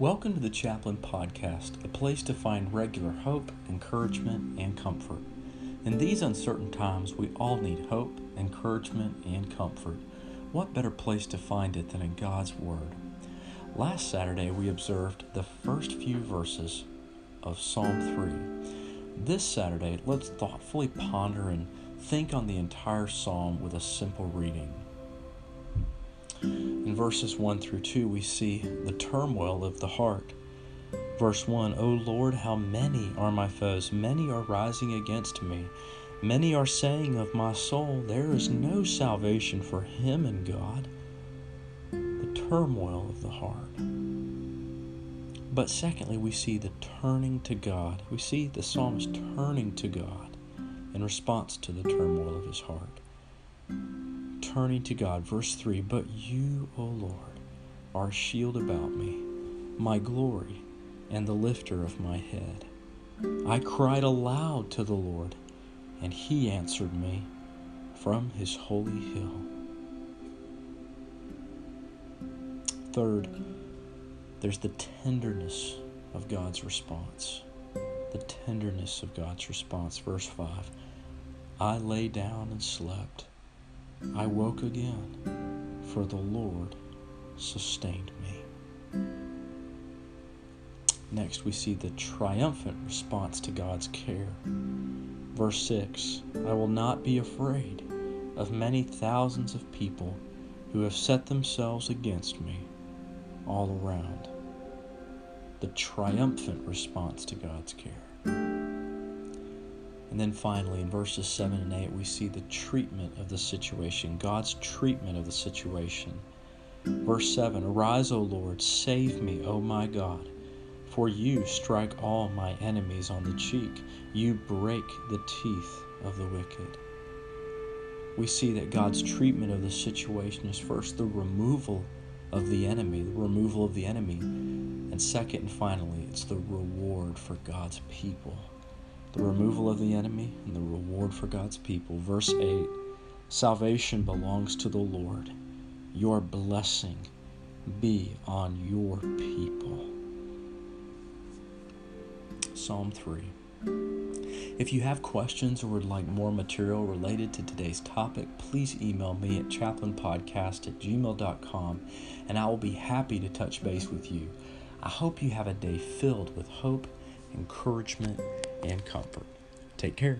Welcome to the Chaplain Podcast, a place to find regular hope, encouragement, and comfort. In these uncertain times, we all need hope, encouragement, and comfort. What better place to find it than in God's Word? Last Saturday, we observed the first few verses of Psalm 3. This Saturday, let's thoughtfully ponder and think on the entire psalm with a simple reading. In verses 1 through 2, we see the turmoil of the heart. Verse 1 O Lord, how many are my foes? Many are rising against me. Many are saying of my soul, There is no salvation for him in God. The turmoil of the heart. But secondly, we see the turning to God. We see the psalmist turning to God in response to the turmoil of his heart turning to God. Verse 3 But you, O Lord, are shield about me, my glory, and the lifter of my head. I cried aloud to the Lord, and he answered me from his holy hill. Third, there's the tenderness of God's response. The tenderness of God's response. Verse 5 I lay down and slept I woke again, for the Lord sustained me. Next, we see the triumphant response to God's care. Verse 6 I will not be afraid of many thousands of people who have set themselves against me all around. The triumphant response to God's care. And then finally, in verses 7 and 8, we see the treatment of the situation, God's treatment of the situation. Verse 7 Arise, O Lord, save me, O my God. For you strike all my enemies on the cheek, you break the teeth of the wicked. We see that God's treatment of the situation is first the removal of the enemy, the removal of the enemy, and second and finally, it's the reward for God's people the removal of the enemy, and the reward for God's people. Verse 8 Salvation belongs to the Lord. Your blessing be on your people. Psalm 3. If you have questions or would like more material related to today's topic, please email me at chaplainpodcast at gmail.com and I will be happy to touch base with you. I hope you have a day filled with hope, encouragement, and comfort. Take care.